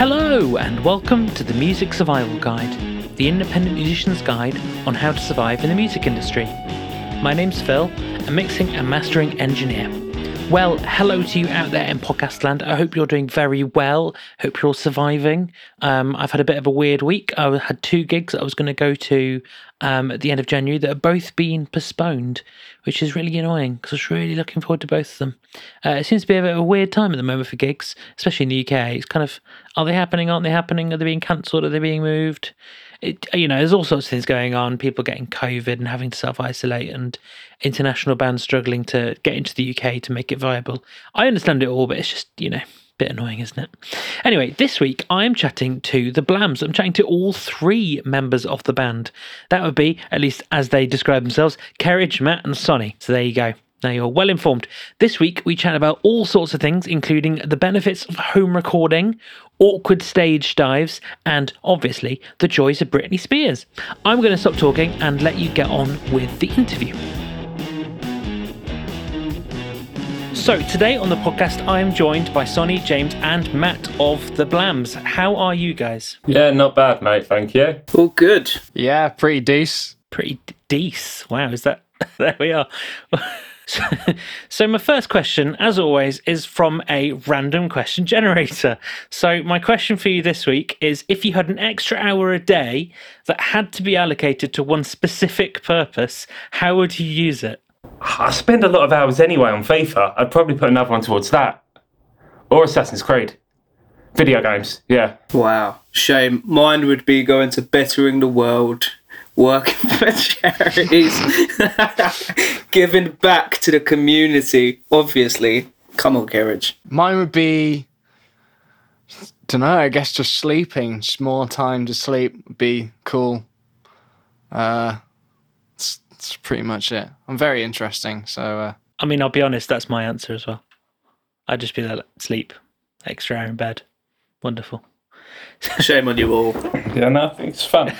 Hello, and welcome to the Music Survival Guide, the independent musician's guide on how to survive in the music industry. My name's Phil, a mixing and mastering engineer. Well, hello to you out there in podcast land. I hope you're doing very well. Hope you're surviving. Um, I've had a bit of a weird week. I had two gigs that I was going to go to um, at the end of January that have both been postponed, which is really annoying because I was really looking forward to both of them. Uh, it seems to be a bit of a weird time at the moment for gigs, especially in the UK. It's kind of, are they happening? Aren't they happening? Are they being cancelled? Are they being moved? It, you know, there's all sorts of things going on. People getting COVID and having to self isolate, and international bands struggling to get into the UK to make it viable. I understand it all, but it's just you know a bit annoying, isn't it? Anyway, this week I am chatting to the Blams. I'm chatting to all three members of the band. That would be, at least as they describe themselves, Kerridge, Matt, and Sonny. So there you go. Now you're well informed. This week we chat about all sorts of things, including the benefits of home recording, awkward stage dives, and obviously the joys of Britney Spears. I'm going to stop talking and let you get on with the interview. So, today on the podcast, I am joined by Sonny, James, and Matt of the Blams. How are you guys? Yeah, not bad, mate. Thank you. All good. Yeah, pretty decent. Pretty d- decent. Wow, is that? there we are. So, so, my first question, as always, is from a random question generator. So, my question for you this week is if you had an extra hour a day that had to be allocated to one specific purpose, how would you use it? I spend a lot of hours anyway on FIFA. I'd probably put another one towards that. Or Assassin's Creed. Video games, yeah. Wow. Shame. Mine would be going to bettering the world working for charities, giving back to the community, obviously. Come on, Kerridge. Mine would be, don't know, I guess just sleeping. Just more time to sleep would be cool. Uh, that's, that's pretty much it. I'm very interesting, so. Uh, I mean, I'll be honest, that's my answer as well. I'd just be like, sleep, extra hour in bed. Wonderful. Shame on you all. Yeah, no, I think it's fun.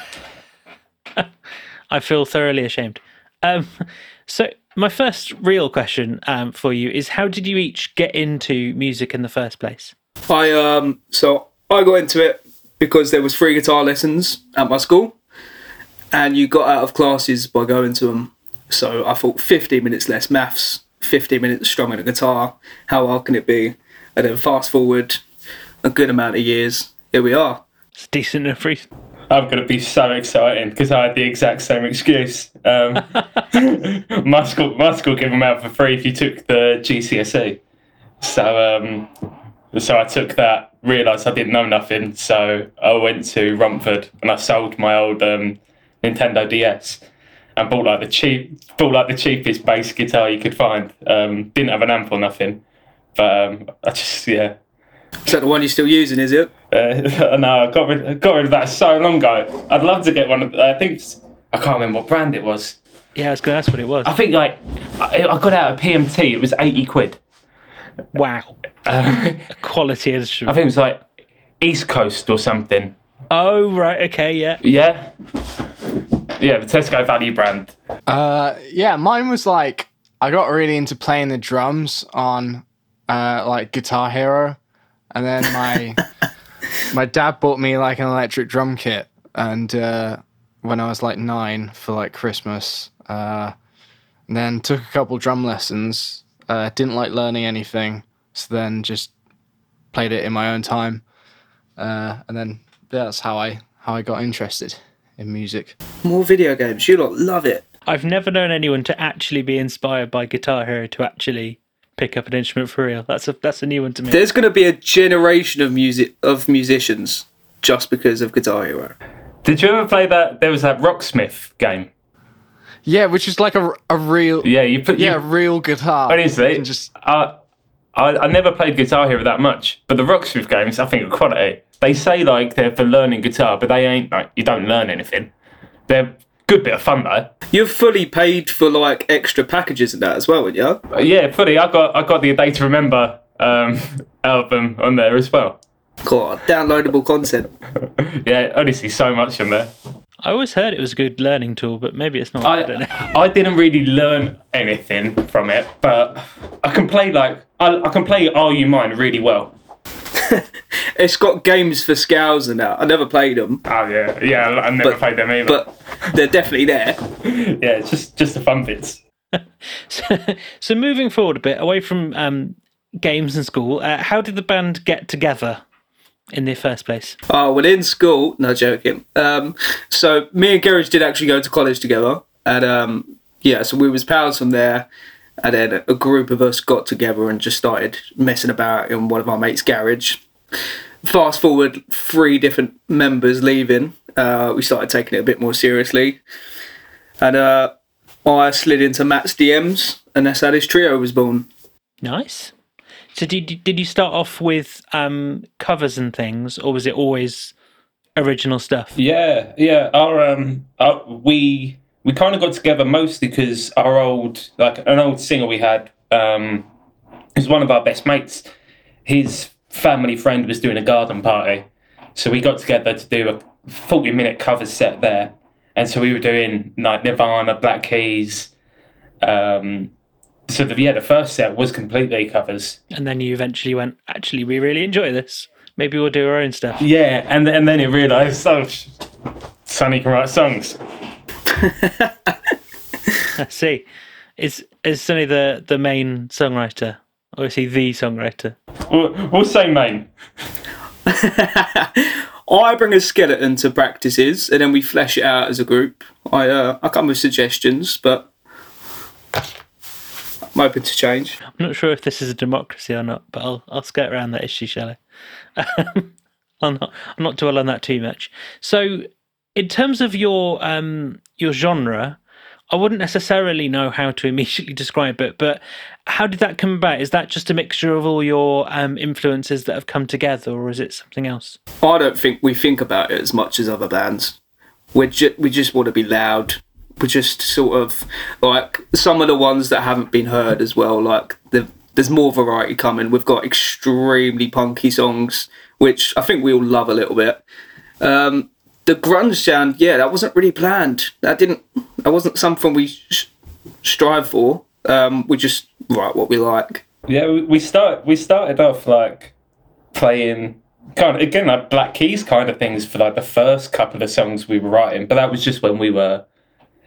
I feel thoroughly ashamed. Um, so, my first real question um, for you is: How did you each get into music in the first place? I um, so I got into it because there was free guitar lessons at my school, and you got out of classes by going to them. So I thought 15 minutes less maths, 15 minutes strumming a guitar. How hard can it be? And then fast forward a good amount of years, here we are. It's decent enough reason. I'm going to be so excited because I had the exact same excuse. Um, my school, my school gave them out for free if you took the GCSE. So, um, so I took that, realised I didn't know nothing, so I went to Romford and I sold my old um, Nintendo DS and bought like the cheap, bought like the cheapest bass guitar you could find. Um, didn't have an amp or nothing, but um, I just yeah. Is that the one you're still using? Is it? Uh, no, I got rid, I got rid of that so long ago. I'd love to get one. Of, I think I can't remember what brand it was. Yeah, that's, was going to ask what it was. I think like I, I got out of PMT. It was eighty quid. Wow, Uh, quality instrument. I think it was like East Coast or something. Oh right, okay, yeah. Yeah, yeah, the Tesco value brand. uh, yeah, mine was like, I got really into playing the drums on, uh, like Guitar Hero. And then my, my dad bought me like an electric drum kit. And, uh, when I was like nine for like Christmas, uh, and then took a couple drum lessons. Uh, didn't like learning anything, so then just played it in my own time, uh, and then yeah, that's how I how I got interested in music. More video games. You lot love it. I've never known anyone to actually be inspired by Guitar Hero to actually pick up an instrument for real. That's a that's a new one to me. There's going to be a generation of music of musicians just because of Guitar Hero. Did you ever play that? There was that Rocksmith game. Yeah, which is like a, a real Yeah, you put yeah you, real guitar. honestly, and just I, I I never played Guitar Hero that much, but the Rocksmith games I think are quality. They say like they're for learning guitar, but they ain't like you don't learn anything. They're good bit of fun though. You've fully paid for like extra packages and that as well, yeah. Uh, Yeah, fully. I got I got the Day to Remember um, album on there as well. God, downloadable content. Yeah, honestly, so much on there. I always heard it was a good learning tool, but maybe it's not. I, don't know. I, I didn't really learn anything from it, but I can play like I, I can play Are You Mine really well. it's got games for scales and that. I never played them, Oh yeah, yeah. I I never But- played them either. but they're definitely there. yeah, it's just just the fun bits. So, so moving forward a bit away from um, games and school, uh, how did the band get together in the first place? Oh, well, in school, no joking. Um, so me and Kerridge did actually go to college together, and um, yeah, so we was pals from there, and then a group of us got together and just started messing about in one of our mates' garage. Fast forward, three different members leaving. Uh, we started taking it a bit more seriously, and uh, I slid into Matt's DMs, and that's how this trio was born. Nice. So did did you start off with um, covers and things, or was it always original stuff? Yeah, yeah. Our um, our, we we kind of got together mostly because our old like an old singer we had um, is one of our best mates. His family friend was doing a garden party, so we got together to do a forty minute cover set there, and so we were doing like Nirvana, Black Keys. Um, so the, yeah, the first set was completely covers. And then you eventually went, actually, we really enjoy this. Maybe we'll do our own stuff. Yeah, and and then you realised, oh, Sonny can write songs. I see. Is is Sonny the the main songwriter, or is he the songwriter? We'll, we'll say main. I bring a skeleton to practices, and then we flesh it out as a group. I uh, I come with suggestions, but I'm open to change. I'm not sure if this is a democracy or not, but I'll I'll skirt around that issue, shall I? Um, I'll not I'll not dwell on that too much. So, in terms of your um your genre, I wouldn't necessarily know how to immediately describe it, but how did that come about? Is that just a mixture of all your um, influences that have come together, or is it something else? I don't think we think about it as much as other bands. We ju- we just want to be loud. We're just sort of like some of the ones that haven't been heard as well. Like the, there's more variety coming. We've got extremely punky songs, which I think we all love a little bit. Um, the grunge sound, yeah, that wasn't really planned. That didn't. That wasn't something we sh- strive for. Um, we just write what we like. Yeah, we, start we started off like playing kind of again like Black Keys kind of things for like the first couple of songs we were writing, but that was just when we were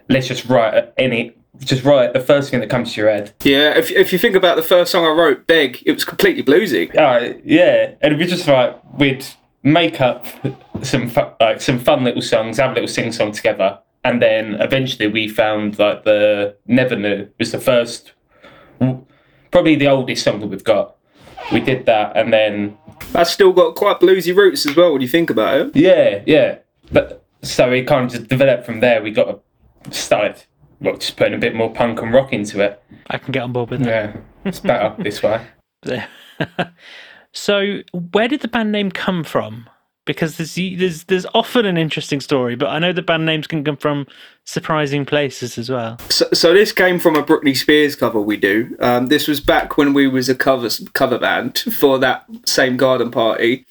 let's just write any just write the first thing that comes to your head. Yeah, if if you think about the first song I wrote, "Beg," it was completely bluesy. Uh, yeah, and we just like we'd make up some fu- like some fun little songs, have a little sing song together, and then eventually we found like the Never Knew was the first, probably the oldest song that we've got. We did that, and then That's still got quite bluesy roots as well when you think about it. yeah, yeah, but so we kind of just developed from there. We got started well, just putting a bit more punk and rock into it. I can get on board with that. Yeah, it's better this way. so, where did the band name come from? Because there's there's there's often an interesting story, but I know the band names can come from surprising places as well. So, so this came from a Britney Spears cover we do. Um, this was back when we was a cover cover band for that same garden party.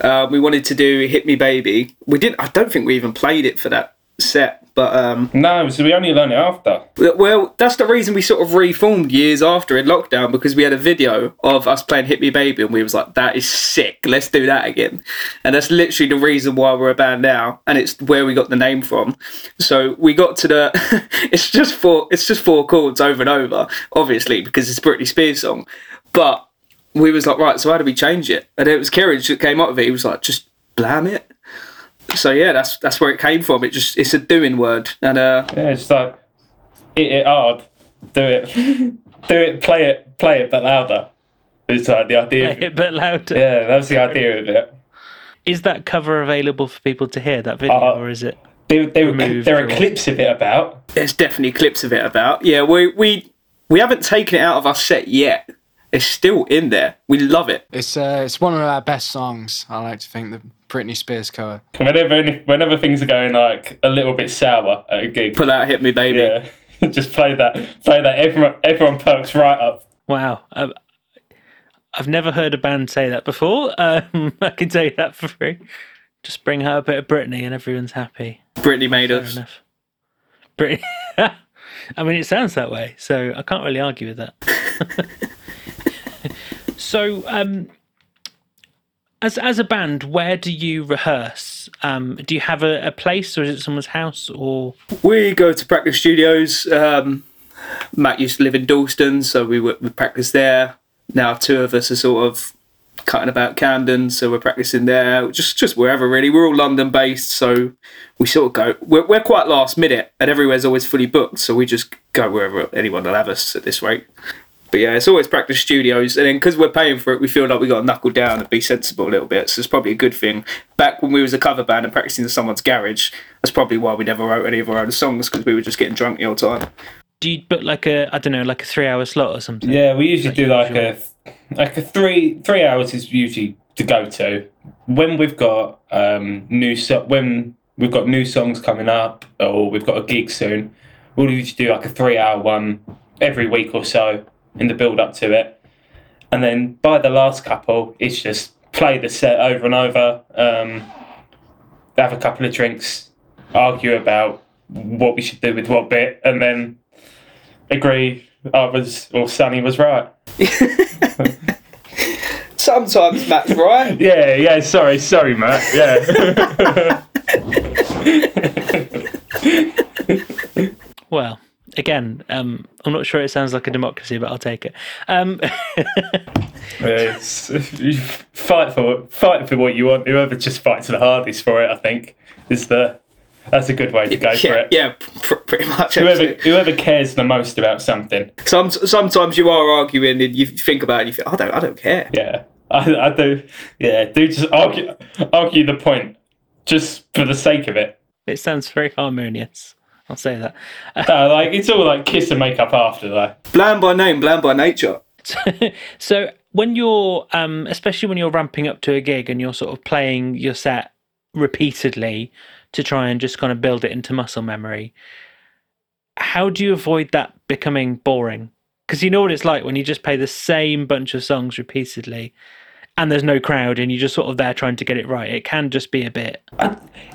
Uh, we wanted to do "Hit Me, Baby." We didn't. I don't think we even played it for that set, but um, No, so we only learned it after. well, that's the reason we sort of reformed years after in lockdown because we had a video of us playing "Hit Me, Baby" and we was like, "That is sick. Let's do that again." And that's literally the reason why we're a band now, and it's where we got the name from. So we got to the. it's just four. It's just four chords over and over, obviously because it's a Britney Spears song, but we was like, right. So how do we change it? And it was Kerridge that came up with it. He was like, just blam it. So yeah, that's that's where it came from. It just it's a doing word, and uh, Yeah, it's like hit it hard, do it, do it, play it, play it, but louder. It's like the idea. Play it but louder. Yeah, that was the idea of it. Is that cover available for people to hear that video, Uh, or is it? There, there, Removed there are or- clips of it about. there's definitely clips of it about. Yeah, we we we haven't taken it out of our set yet. It's still in there. We love it. It's uh, it's one of our best songs. I like to think the Britney Spears cover. Whenever, whenever things are going like a little bit sour at a gig, Pull out, hit me, baby. yeah, just play that, play that. Everyone, everyone perks right up. Wow. Um, I've never heard a band say that before. Um, I can tell you that for free. Just bring her a bit of Britney and everyone's happy. Britney made Fair us. enough. Britney. I mean, it sounds that way, so I can't really argue with that. so, um, as as a band, where do you rehearse? Um, do you have a, a place, or is it someone's house, or We go to practice studios. Um, Matt used to live in Dalston, so we would we practice there. Now two of us are sort of cutting about Camden, so we're practicing there. Just just wherever really. We're all London based, so we sort of go. We're, we're quite last minute, and everywhere's always fully booked, so we just go wherever anyone will have us at this rate. But yeah, it's always practice studios, and then because we're paying for it, we feel like we got to knuckle down and be sensible a little bit. So it's probably a good thing. Back when we was a cover band and practicing in someone's garage, that's probably why we never wrote any of our own songs because we were just getting drunk the whole time. do you book like a I don't know, like a three hour slot or something? Yeah, we usually do like usual. a like a three three hours is usually to go to when we've got um new so when we've got new songs coming up or we've got a gig soon. We'll usually do like a three hour one every week or so in the build up to it, and then by the last couple, it's just play the set over and over. Um, have a couple of drinks, argue about what we should do with what bit, and then agree I was or Sonny was right. Sometimes Matt's right. Yeah, yeah. Sorry, sorry, Matt. Yeah. Well, again, um, I'm not sure it sounds like a democracy, but I'll take it. Um, It's- you fight for fight for what you want. Whoever just fights the hardest for it, I think, is the that's a good way to go for it. yeah, pr- pretty much. Whoever actually. whoever cares the most about something. Some sometimes you are arguing and you think about it and you think, I don't, I don't care. Yeah, I, I do. Yeah, do just argue argue the point just for the sake of it. it sounds very harmonious. I'll say that. No, like it's all like kiss and make up after though. Bland by name, bland by nature. so when you're, um, especially when you're ramping up to a gig and you're sort of playing your set repeatedly to try and just kind of build it into muscle memory, how do you avoid that becoming boring? Because you know what it's like when you just play the same bunch of songs repeatedly and there's no crowd and you're just sort of there trying to get it right. It can just be a bit.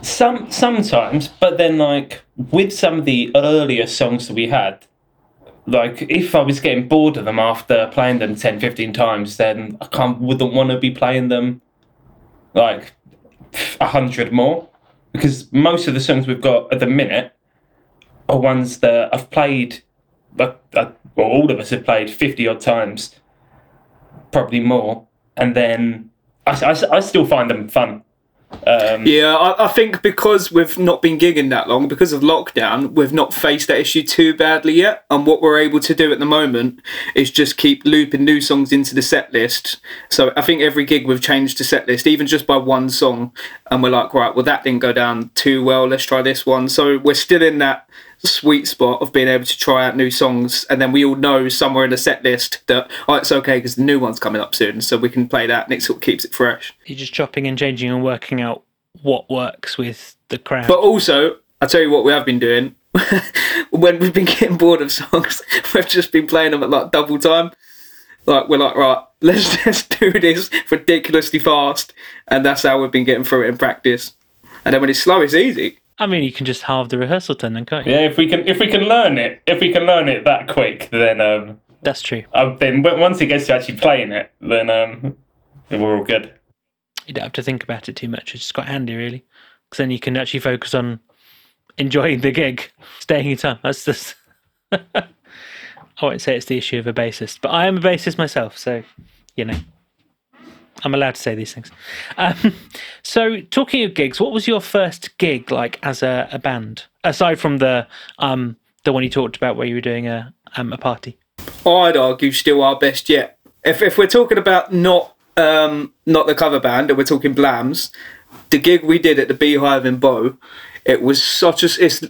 Some sometimes, but then like with some of the earlier songs that we had, like if I was getting bored of them after playing them 10, 15 times, then I can't wouldn't want to be playing them like a hundred more. Because most of the songs we've got at the minute are ones that I've played like well, all of us have played fifty odd times, probably more, and then I, I, I still find them fun. Um, Yeah, I, I think because we've not been gigging that long, because of lockdown, we've not faced that issue too badly yet. And what we're able to do at the moment is just keep looping new songs into the set list. So I think every gig we've changed the set list, even just by one song. And we're like, right, well, that didn't go down too well. Let's try this one. So we're still in that sweet spot of being able to try out new songs. And then we all know somewhere in the set list that, oh, it's okay because the new one's coming up soon. So we can play that and it sort of keeps it fresh. You're just chopping and changing and working out what works with the crowd. But also, I tell you what, we have been doing when we've been getting bored of songs. We've just been playing them at like double time. Like we're like, right, let's just do this ridiculously fast, and that's how we've been getting through it in practice. And then when it's slow, it's easy. I mean, you can just halve the rehearsal time then, can't you? Yeah, if we can if we can learn it, if we can learn it that quick, then um, That's true. uh, then w- once it gets to actually playing it, then um, we're all good. You don't have to think about it too much. It's quite handy, really, because then you can actually focus on enjoying the gig, staying in time. That's just. I won't say it's the issue of a bassist, but I am a bassist myself, so you know, I'm allowed to say these things. Um, so, talking of gigs, what was your first gig like as a, a band, aside from the um the one you talked about where you were doing a um a party? I'd argue still our best yet. If if we're talking about not um not the cover band and we're talking Blams, the gig we did at the Beehive in Bow, it was such a it's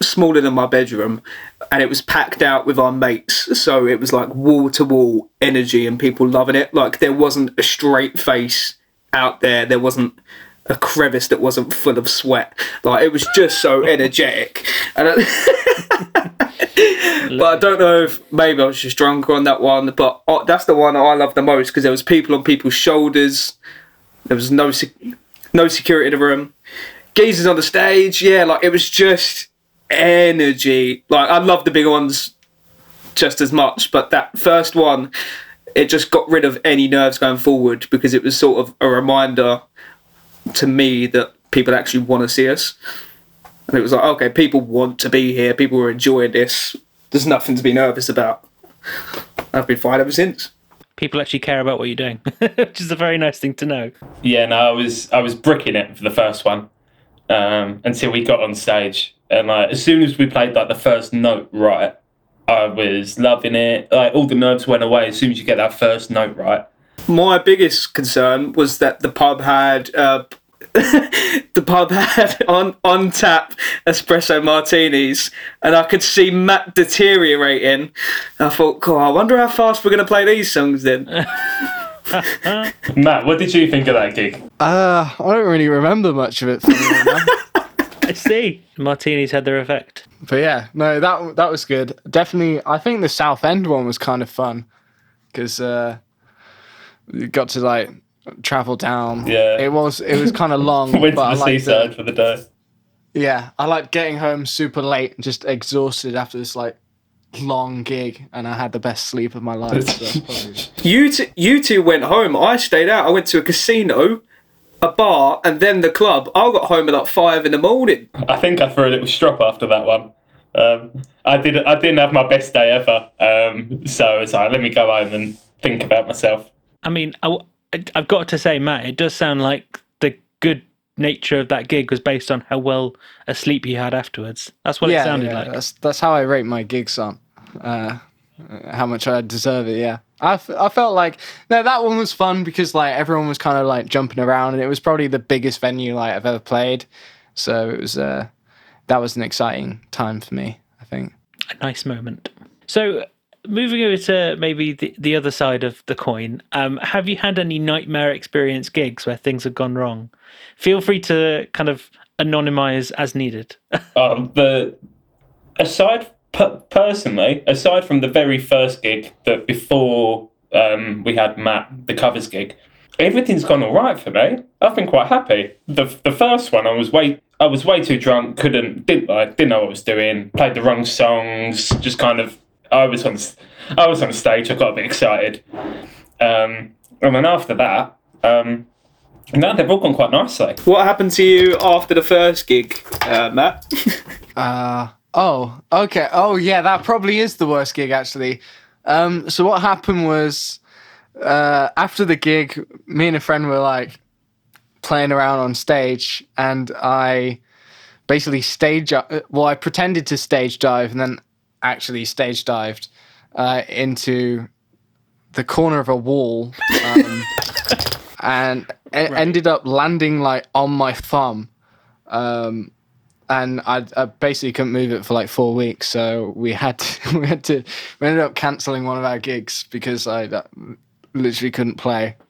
smaller than my bedroom, and it was packed out with our mates. So it was like wall to wall energy and people loving it. Like there wasn't a straight face out there. There wasn't a crevice that wasn't full of sweat. Like it was just so energetic. And I, but I don't know if maybe I was just drunk on that one. But uh, that's the one I love the most because there was people on people's shoulders. There was no no security in the room. Geezers on the stage, yeah, like it was just energy. Like I love the bigger ones just as much, but that first one, it just got rid of any nerves going forward because it was sort of a reminder to me that people actually want to see us. And it was like, okay, people want to be here. People are enjoying this. There's nothing to be nervous about. I've been fine ever since. People actually care about what you're doing, which is a very nice thing to know. Yeah, no, I was I was bricking it for the first one um, until we got on stage, and like as soon as we played like the first note right, I was loving it. Like all the nerves went away as soon as you get that first note right. My biggest concern was that the pub had uh, the pub had on on tap espresso martinis, and I could see Matt deteriorating. I thought, God, I wonder how fast we're going to play these songs then. Matt, what did you think of that gig? Uh, I don't really remember much of it. funnily enough. I see. Martinis had their effect. But yeah, no, that that was good. Definitely, I think the Southend one was kind of fun because uh, you got to like travel down. Yeah. it was it was kind of long. Went but I to the liked seaside it. for the day. Yeah, I like getting home super late, and just exhausted after this like long gig, and I had the best sleep of my life. So probably- You two, you two went home. I stayed out. I went to a casino, a bar, and then the club. I got home at like five in the morning. I think I threw a little strop after that one. Um, I did. I didn't have my best day ever. Um, so it's like, let me go home and think about myself. I mean, I, have got to say, Matt, it does sound like the good nature of that gig was based on how well asleep you had afterwards. That's what it sounded yeah, like. that's that's how I rate my gigs on. Uh, how much I deserve it. Yeah, I, f- I felt like no, that one was fun because like everyone was kind of like jumping around, and it was probably the biggest venue like I've ever played. So it was uh, that was an exciting time for me. I think. a nice moment. So, moving over to maybe the, the other side of the coin, um, have you had any nightmare experience gigs where things have gone wrong? Feel free to kind of anonymize as needed. Um, the aside per- personally, aside from the very first gig that before um, we had Matt, the covers gig, everything's gone all right for me. I've been quite happy. The the first one, I was way I was way too drunk, couldn't didn't I didn't know what I was doing, played the wrong songs, just kind of I was on s- I was on stage, I got a bit excited, um, and then after that. Um, no, they've all gone quite nicely. What happened to you after the first gig, uh, Matt? Uh oh, okay. Oh yeah, that probably is the worst gig actually. Um, so what happened was, uh, after the gig, me and a friend were like playing around on stage, and I basically stage. uh, Well, I pretended to stage dive, and then actually stage dived uh, into the corner of a wall, um, and e- ended up landing like on my thumb. Um, and I, I basically couldn't move it for like four weeks. So we had to, we had to we ended up canceling one of our gigs because I uh, literally couldn't play.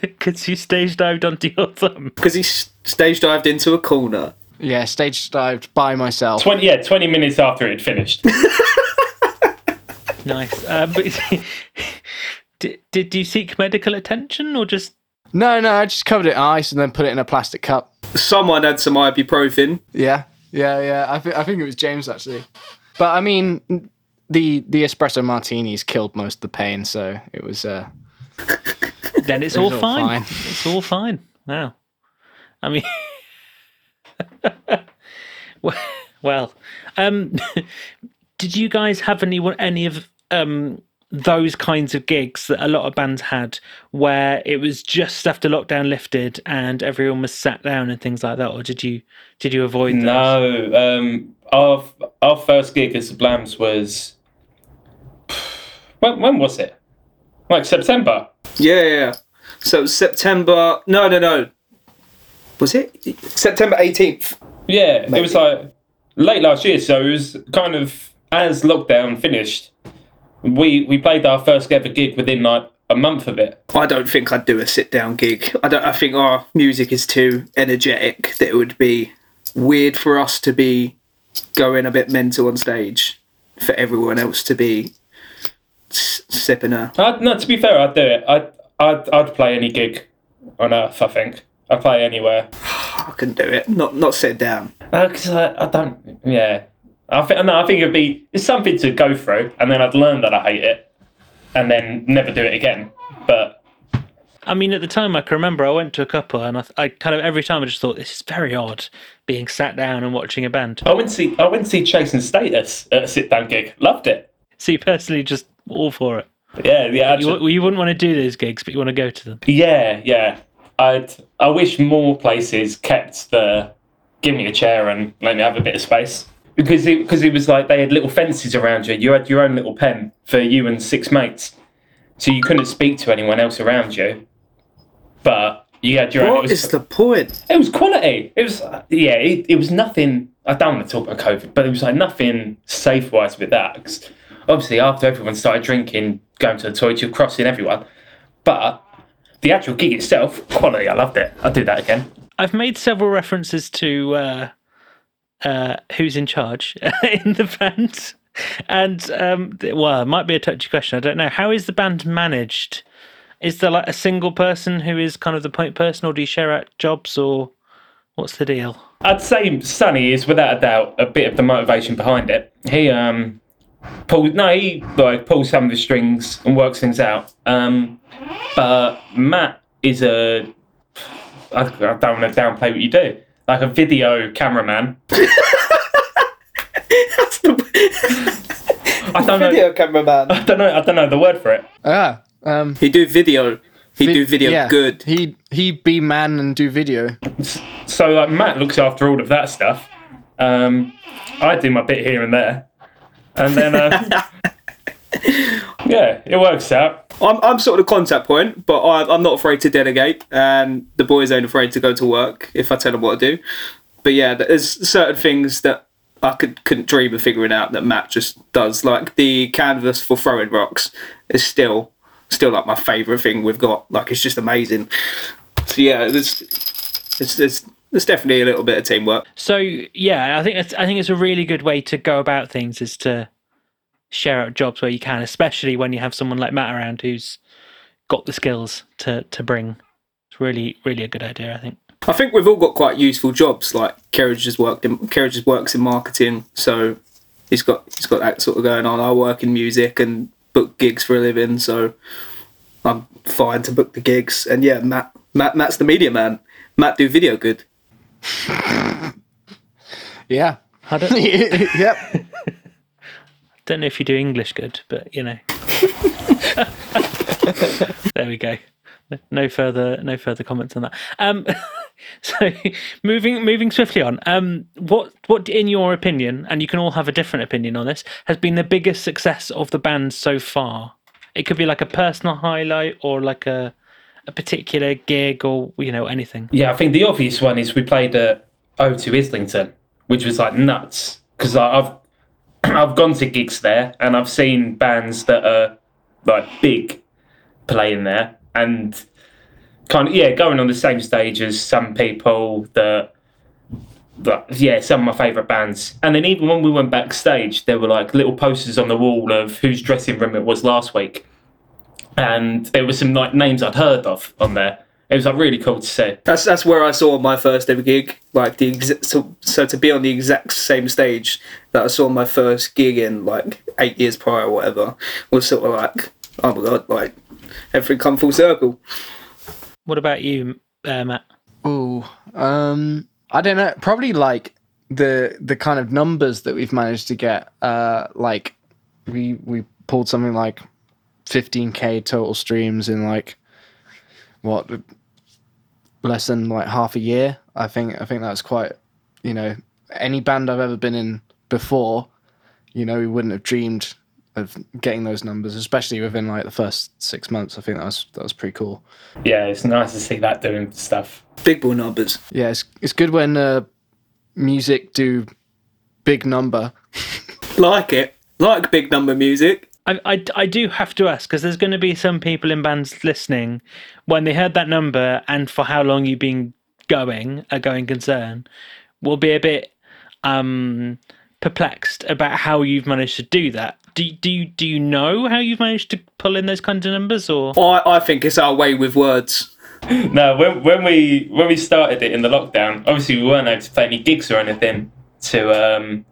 Because you stage dived onto your thumb. Because he stage dived into a corner. Yeah, stage dived by myself. 20, yeah, 20 minutes after it had finished. Nice. Uh, but did, did you seek medical attention or just. No, no, I just covered it in ice and then put it in a plastic cup. Someone had some ibuprofen. Yeah, yeah, yeah. I, th- I think it was James actually. But I mean, the the espresso martinis killed most of the pain, so it was. Uh, Then it's It all all fine. fine. It's all fine. Wow. I mean. well- well, um, did you guys have any any of um, those kinds of gigs that a lot of bands had, where it was just after lockdown lifted and everyone was sat down and things like that, or did you did you avoid those? no, um, our, our first gig as the Blams was. When, when was it? Like September. Yeah, yeah, yeah. So it was September. No, no, no. Was it September 18th? Yeah, it was like late last year, so it was kind of as lockdown finished. We we played our first ever gig within like a month of it. I don't think I'd do a sit down gig. I don't. I think our music is too energetic that it would be weird for us to be going a bit mental on stage for everyone else to be s- sipping a. I'd, no, to be fair, I'd do it. I'd, I'd, I'd play any gig on earth, I think. I'd play anywhere. I couldn't do it. Not not sit down. Uh, because I, I don't, yeah. I think, no, I think it'd be, it's something to go through, and then I'd learn that I hate it. and then never do it again. But I mean, at the time, I can remember I went to a couple, and I, I kind of every time I just thought this is very odd, being sat down and watching a band. I went to see I went to see Chasing Status at a sit down gig. Loved it. So you personally just all for it. Yeah, yeah. You, you wouldn't want to do those gigs, but you want to go to them. Yeah, yeah. I'd I wish more places kept the give me a chair and let me have a bit of space. Because it because it was like they had little fences around you. You had your own little pen for you and six mates. So you couldn't speak to anyone else around you. But you had your own What it was, is the point? it was quality. It was yeah, it, it was nothing I don't want to talk about COVID, but it was like nothing safe wise with that. 'Cause obviously after everyone started drinking, going to the toilet, you're crossing everyone. But the actual gig itself, quality, I loved it. I'd do that again. I've made several references to uh, uh, who's in charge in the band, and um, well, it might be a touchy question. I don't know. How is the band managed? Is there like a single person who is kind of the point person, or do you share out jobs, or what's the deal? I'd say Sonny is without a doubt a bit of the motivation behind it. He um pulls no, he like pulls some of the strings and works things out. Um, but Matt is a I, I don't want to downplay what you do. Like a video cameraman. That's the I don't know. video cameraman. I don't know. I don't know the word for it. Ah, um, He do video. He vi- do video yeah, good. He he be man and do video. So like Matt looks after all of that stuff. Um, I do my bit here and there, and then uh, yeah, it works out. I'm, I'm sort of the contact point, but I, I'm not afraid to delegate, and the boys ain't afraid to go to work if I tell them what to do. But yeah, there's certain things that I could couldn't dream of figuring out that Matt just does. Like the canvas for throwing rocks is still still like my favourite thing we've got. Like it's just amazing. So yeah, there's it's there's there's definitely a little bit of teamwork. So yeah, I think it's, I think it's a really good way to go about things is to share out jobs where you can, especially when you have someone like Matt around who's got the skills to to bring. It's really really a good idea, I think. I think we've all got quite useful jobs. Like Kerridge has worked in Kerridge just works in marketing, so he's got he's got that sort of going on. I work in music and book gigs for a living, so I'm fine to book the gigs. And yeah, Matt Matt Matt's the media man. Matt do video good. Yeah. I don't, yep. don't know if you do English good, but you know. there we go. No further, no further comments on that. Um, so moving, moving swiftly on. Um, what, what, in your opinion, and you can all have a different opinion on this, has been the biggest success of the band so far? It could be like a personal highlight or like a, a particular gig or you know anything. Yeah, I think the obvious one is we played at O2 Islington, which was like nuts because I've I've gone to gigs there and I've seen bands that are like big playing there and kind of yeah going on the same stage as some people that that yeah some of my favourite bands. And then even when we went backstage there were like little posters on the wall of whose dressing room it was last week. And there were some like names I'd heard of on there it was like really cool to see That's that's where I saw my first ever gig. Like the exa- so so to be on the exact same stage that I saw my first gig in like eight years prior or whatever was sort of like oh my god like everything come full circle. What about you, uh, Matt? Oh, Um. I don't know. Probably like the the kind of numbers that we've managed to get. Uh. Like we we pulled something like 15k total streams in like what less than like half a year. I think I think that's quite. You know, any band I've ever been in before, you know, we wouldn't have dreamed of getting those numbers, especially within like the first six months. I think that was that was pretty cool. yeah, it's nice to see that doing stuff. Big boy numbers. Yeah, it's it's good when uh, music do big number. Like it. Like big number music. I, I, I do have to ask because there's going to be some people in bands listening when they heard that number and for how long you've been going, a going concern, will be a bit um, perplexed about how you've managed to do that. Do, do you do you know how you've managed to pull in those kinds of numbers or I, I think it's our way with words. No, when when we when we started it in the lockdown, obviously we weren't able to play any gigs or anything to um,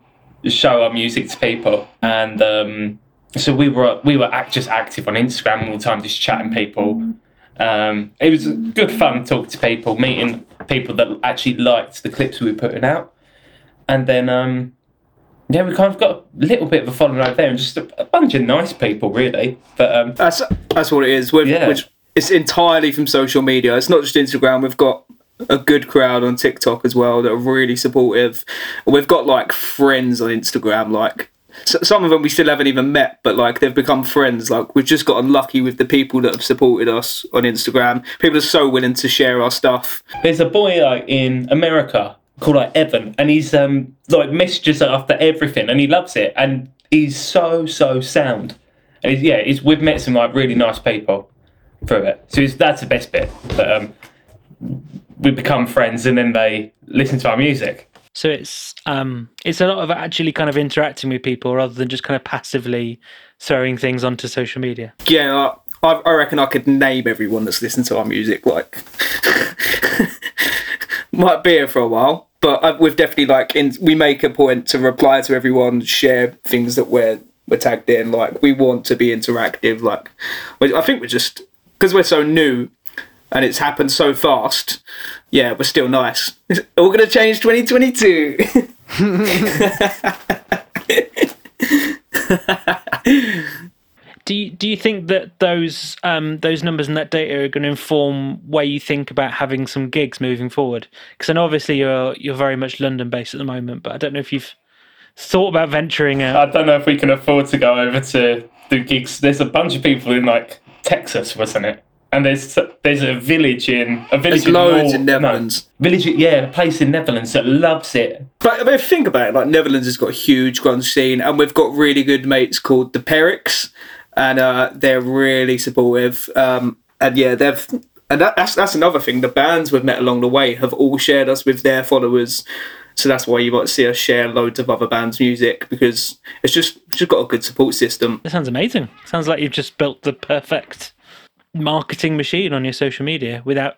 show our music to people, and um, so we were we were act, just active on Instagram all the time, just chatting people. Um, it was good fun talking to people, meeting people that actually liked the clips we were putting out, and then um, yeah, we kind of got a little bit of a following over there, and just a, a bunch of nice people, really. But um, That's that's what it is. We've, Yeah. Which it's entirely from social media. It's not just Instagram. We've got a good crowd on TikTok as well that are really supportive. We've got like friends on Instagram. Like some of them we still haven't even met, but like they've become friends. Like we've just gotten lucky with the people that have supported us on Instagram. People are so willing to share our stuff. There's a boy like in America called like Evan, and he's um like messages after everything, and he loves it, and he's so so sound, and he's, yeah, he's we've met some like really nice people through it, so that's the best bit. That um we become friends, and then they listen to our music. So it's um it's a lot of actually kind of interacting with people rather than just kind of passively throwing things onto social media. Yeah, I, I reckon I could name everyone that's listened to our music. Like, might be here for a while, but we've definitely like in, we make a point to reply to everyone, share things that we're we're tagged in. Like, we want to be interactive. Like, I think we're just because we're so new and it's happened so fast. Yeah, we're still nice. All gonna change 2022. Do you, do you think that those um, those numbers and that data are going to inform where you think about having some gigs moving forward? Because I know obviously you're you're very much London based at the moment, but I don't know if you've thought about venturing out. I don't know if we can afford to go over to do gigs. There's a bunch of people in like Texas, wasn't it? And there's there's a village in a village There's in loads Nor- in Netherlands. No, village, yeah, a place in Netherlands that loves it. But I mean, think about it. Like Netherlands has got a huge grunge scene, and we've got really good mates called the Perix, and uh, they're really supportive. Um, and yeah, they've and that, that's that's another thing. The bands we've met along the way have all shared us with their followers. So that's why you might see us share loads of other bands' music because it's just it's just got a good support system. That sounds amazing. Sounds like you've just built the perfect marketing machine on your social media without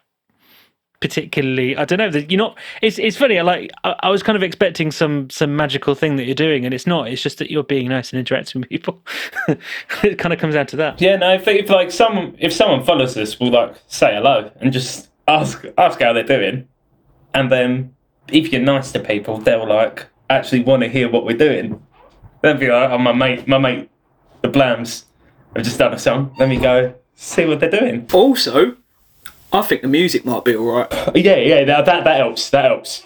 particularly I don't know you're not it's it's funny I like I, I was kind of expecting some some magical thing that you're doing and it's not it's just that you're being nice and interacting with people it kind of comes down to that Yeah, no. If, if like some if someone follows us, we'll like say hello and just ask ask how they're doing, and then if you're nice to people, they'll like actually want to hear what we're doing. They'll be like, "Oh, my mate, my mate, the Blams have just done a song. Let me go see what they're doing." Also, I think the music might be all right. Yeah, yeah, that that, that helps. That helps.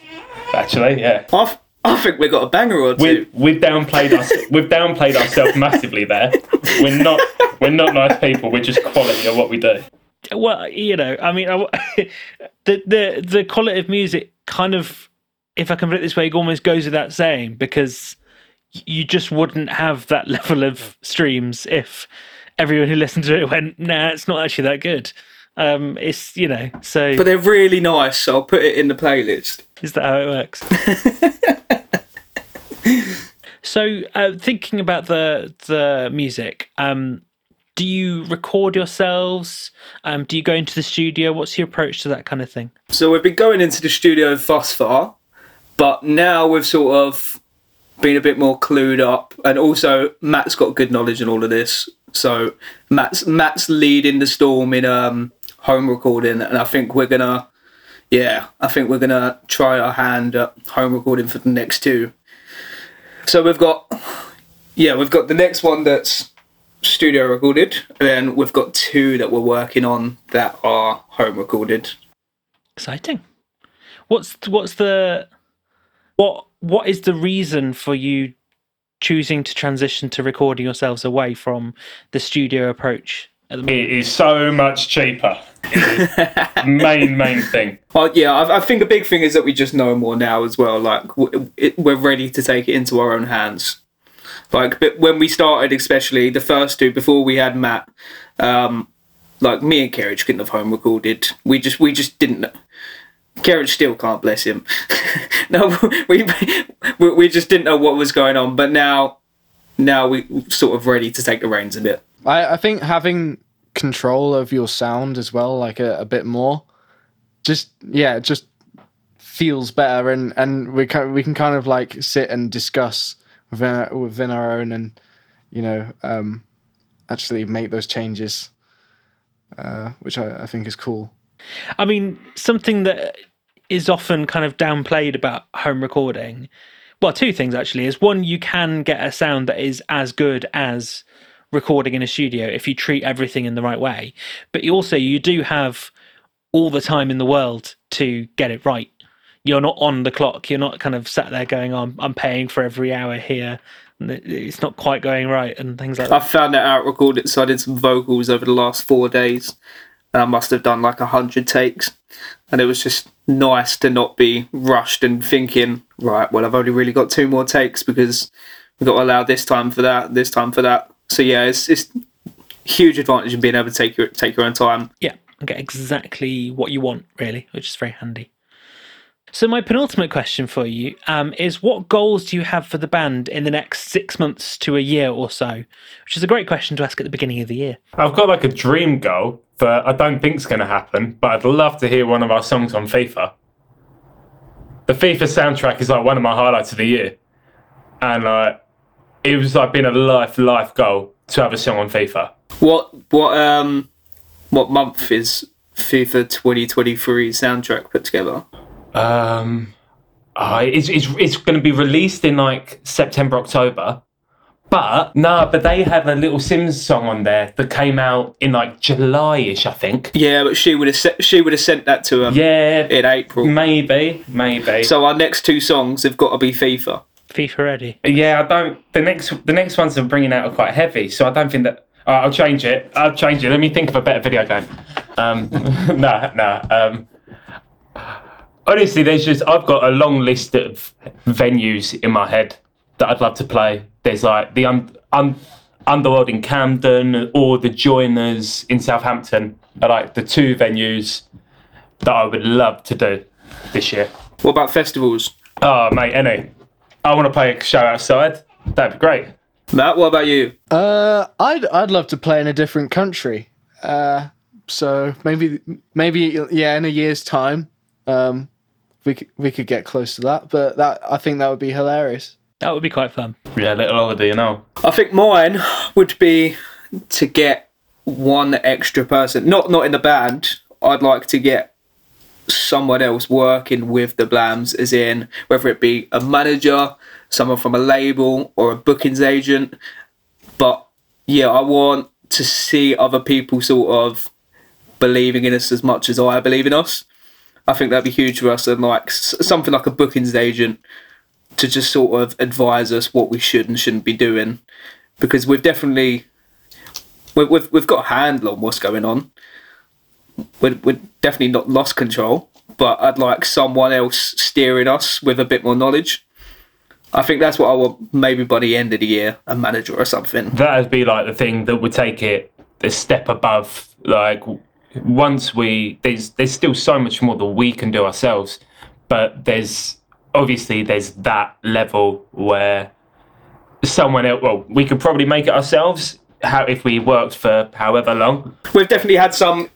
Actually, yeah. I I think we got a banger or two. We we've downplayed us. we've downplayed ourselves massively there. We're not we're not nice people. We're just quality of what we do. well you know I mean I, the the the quality of music kind of if I can put it this way it almost goes without saying because you just wouldn't have that level of streams if everyone who listened to it went nah it's not actually that good. Um it's you know so but they're really nice, so I'll put it in the playlist. is that how it works? So uh, thinking about the the music um do you record yourselves? Um do you go into the studio? What's your approach to that kind of thing? So we've been going into the studio thus far, but now we've sort of been a bit more clued up, and also Matt's got good knowledge in all of this. So Matt's Matt's leading the storm in um, home recording, and I think we're gonna, yeah, I think we're gonna try our hand at home recording for the next two. So we've got, yeah, we've got the next one that's studio recorded, and then we've got two that we're working on that are home recorded. exciting what's what's the what what is the reason for you choosing to transition to recording yourselves away from the studio approach at the moment It is so much cheaper. main main thing. Well, yeah, I, I think a big thing is that we just know more now as well. Like it, we're ready to take it into our own hands. Like but when we started, especially the first two before we had Matt, um, like me and Kerridge couldn't have home recorded. We just we just didn't. Kerridge still can't bless him. no, we, we we just didn't know what was going on. But now, now we sort of ready to take the reins a bit. I, I think having control of your sound as well, like a, a bit more, just yeah, just feels better, and and we can we can kind of like sit and discuss within our, within our own, and you know, um, actually make those changes, uh, which I, I think is cool. I mean, something that is often kind of downplayed about home recording. Well, two things actually is one, you can get a sound that is as good as recording in a studio if you treat everything in the right way. But you also, you do have all the time in the world to get it right. You're not on the clock. You're not kind of sat there going, oh, I'm, I'm paying for every hour here. and It's not quite going right and things like that. I found that out recorded, so I did some vocals over the last four days, and I must have done like a hundred takes, and it was just nice to not be rushed and thinking, right, well, I've only really got two more takes because we've got to allow this time for that, this time for that. So yeah, it's it's huge advantage in being able to take your take your own time. Yeah, and get exactly what you want, really, which is very handy. So, my penultimate question for you um, is what goals do you have for the band in the next six months to a year or so? Which is a great question to ask at the beginning of the year. I've got like a dream goal that I don't think think's going to happen, but I'd love to hear one of our songs on FIFA. The FIFA soundtrack is like one of my highlights of the year, and like it was like been a life life goal to have a song on FIFA. What what um what month is FIFA 2023 soundtrack put together? Um, uh, it's it's it's going to be released in like September October. But no, but they have a Little Simz song on there that came out in like July-ish, I think. Yeah, but she would have se- she would have sent that to him Yeah, in April. maybe, maybe. So our next two songs have got to be FIFA. FIFA ready. Yeah, I don't. The next, the next ones I'm bringing out are quite heavy, so I don't think that. Uh, I'll change it. I'll change it. Let me think of a better video game. Um, nah, nah. Um, honestly, there's just I've got a long list of venues in my head that I'd love to play. There's like the un, un, Underworld in Camden or the Joiners in Southampton. Are like the two venues that I would love to do this year. What about festivals? Oh, mate, any. I want to play a show outside. That'd be great. Matt, what about you? Uh, I'd I'd love to play in a different country. Uh, so maybe maybe yeah, in a year's time, um, we could, we could get close to that. But that I think that would be hilarious. That would be quite fun. Yeah, little holiday, you know. I think mine would be to get one extra person. Not not in the band. I'd like to get someone else working with the Blams, as in whether it be a manager, someone from a label, or a bookings agent. But yeah, I want to see other people sort of believing in us as much as I believe in us. I think that'd be huge for us, and like something like a bookings agent to just sort of advise us what we should and shouldn't be doing, because we've definitely we've we've, we've got a handle on what's going on. We're, we're definitely not lost control, but I'd like someone else steering us with a bit more knowledge. I think that's what I want. Maybe by the end of the year, a manager or something. That'd be like the thing that would take it a step above. Like once we there's there's still so much more that we can do ourselves, but there's obviously there's that level where someone else. Well, we could probably make it ourselves. How if we worked for however long? We've definitely had some.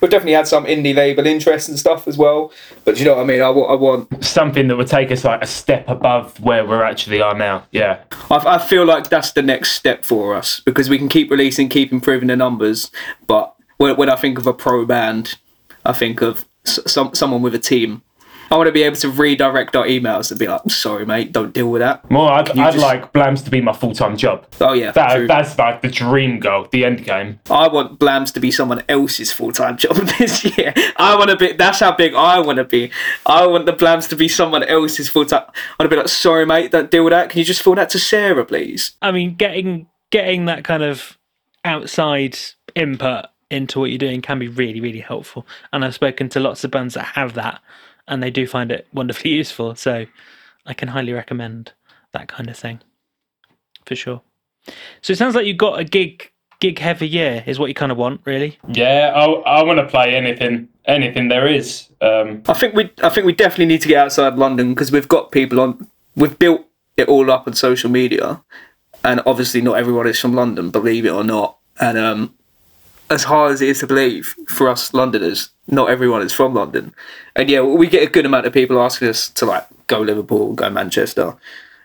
We've definitely had some indie label interest and stuff as well. But you know what I mean. I, want. Something that would take us like a step above where we're actually are now. Yeah. I, I feel like that's the next step for us because we can keep releasing, keep improving the numbers. But when, when I think of a pro band, I think of s- some someone with a team. I want to be able to redirect our emails and be like, "Sorry, mate, don't deal with that." More, I'd, I'd just- like Blams to be my full time job. Oh yeah, That, true. that's like the dream goal, the end game. I want Blams to be someone else's full time job this year. I want to be. That's how big I want to be. I want the Blams to be someone else's full time. I want to be like, "Sorry, mate, don't deal with that. Can you just forward that to Sarah, please?" I mean, getting getting that kind of outside input into what you're doing can be really, really helpful. And I've spoken to lots of bands that have that, and they do find it wonderfully useful. So I can highly recommend that kind of thing for sure. So it sounds like you've got a gig gig heavy year is what you kind of want, really. Yeah, I, I want to play anything, anything there is. Um, I think we. I think we definitely need to get outside London because we've got people on. We've built it all up on social media, and obviously not everyone is from London, believe it or not. And um, as hard as it is to believe for us Londoners, not everyone is from London. And yeah, we get a good amount of people asking us to like go Liverpool, go Manchester,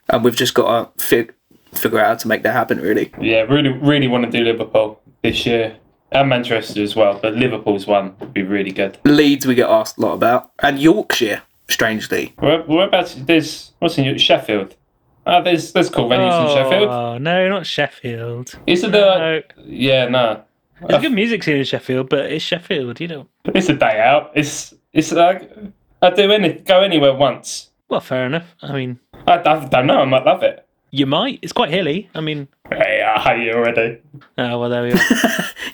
and we've just got to fig- figure out how to make that happen. Really, Yeah, really, really want to do Liverpool this year and Manchester as well. But Liverpool's one would be really good. Leeds we get asked a lot about, and Yorkshire, strangely. Where, whereabouts? There's what's in your- Sheffield. Ah, there's there's cool venues in Sheffield. Oh no, not Sheffield. Is it the? No. Yeah, no. There's good music scene in Sheffield, but it's Sheffield, you know. It's a day out. It's it's like I do any go anywhere once. Well, fair enough. I mean, I, I don't know. I might love it. you might. It's quite hilly. I mean, Hey, I hate you already. oh well, there we are.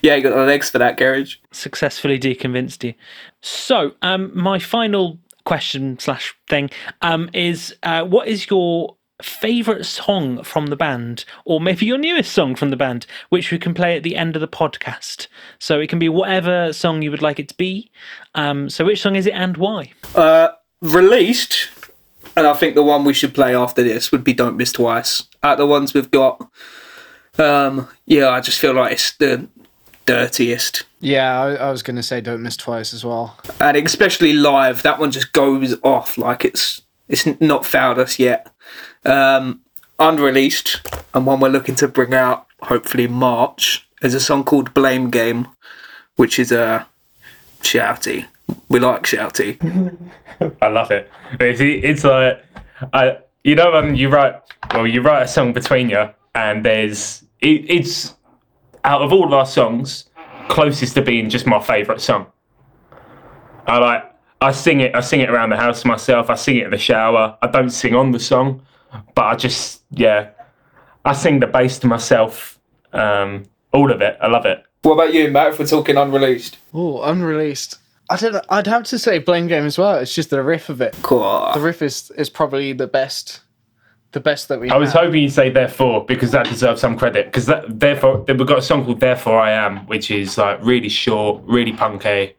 Yeah, you got the legs for that garage. Successfully deconvinced you. So, um, my final question slash thing um is, uh, what is your favorite song from the band, or maybe your newest song from the band, which we can play at the end of the podcast? So it can be whatever song you would like it to be. Um, so which song is it and why? Uh, released, and I think the one we should play after this would be "Don't Miss Twice." Out the ones we've got, um, yeah, I just feel like it's the dirtiest, Yeah, I, I was going to say don't miss twice as well. and especially live, that one just goes off like it's it's not fouled us yet. Um, unreleased, and one we're looking to bring out hopefully March is a song called "Blame Game," which is a uh, shouty. We like shouty. I love it. It's, it's like I, you know, when you write, well, you write a song between you, and there's it, it's out of all of our songs, closest to being just my favourite song. I like. I sing it. I sing it around the house myself. I sing it in the shower. I don't sing on the song, but I just yeah, I sing the bass to myself. Um, all of it. I love it. What about you, Matt? If we're talking unreleased, Oh, unreleased. I don't. know, I'd have to say Blame Game as well. It's just the riff of it. cool. The riff is is probably the best, the best that we. I was have. hoping you'd say therefore because that deserves some credit because that therefore we've got a song called Therefore I Am which is like really short, really punky,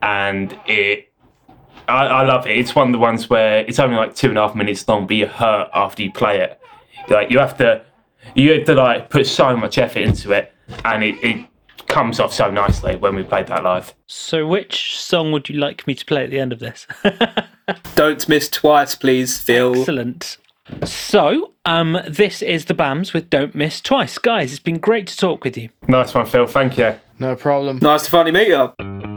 and it. I, I love it. It's one of the ones where it's only like two and a half minutes long, but you hurt after you play it. Like you have to, you have to like put so much effort into it, and it, it comes off so nicely when we played that live. So, which song would you like me to play at the end of this? Don't miss twice, please, Phil. Excellent. So, um, this is the Blams with Don't Miss Twice. Guys, it's been great to talk with you. Nice one, Phil. Thank you. No problem. Nice to finally meet you.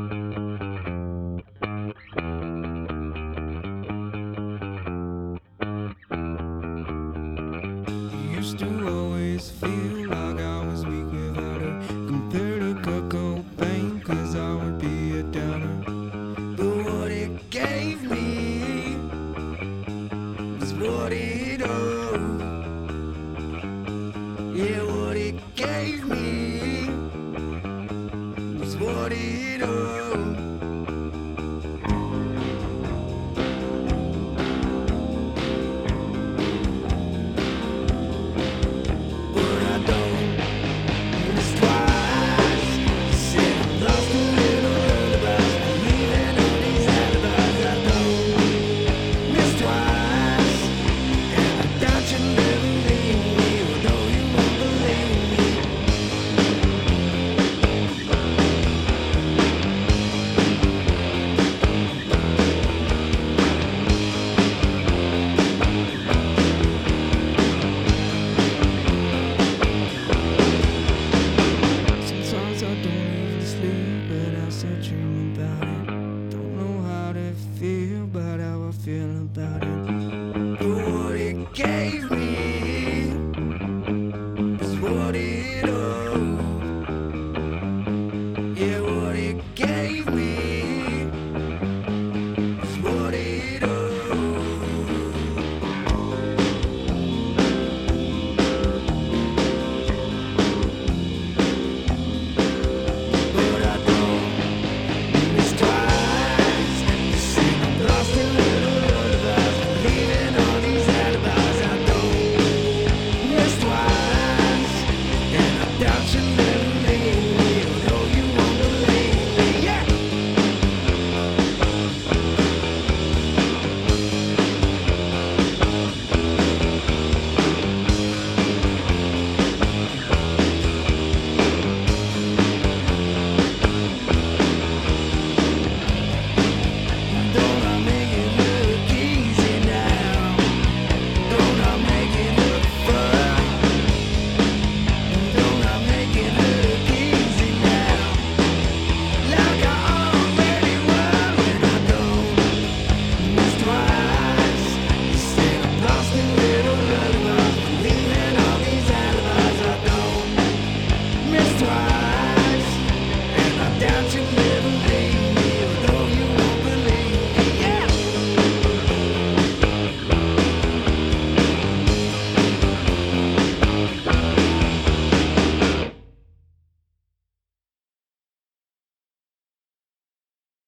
It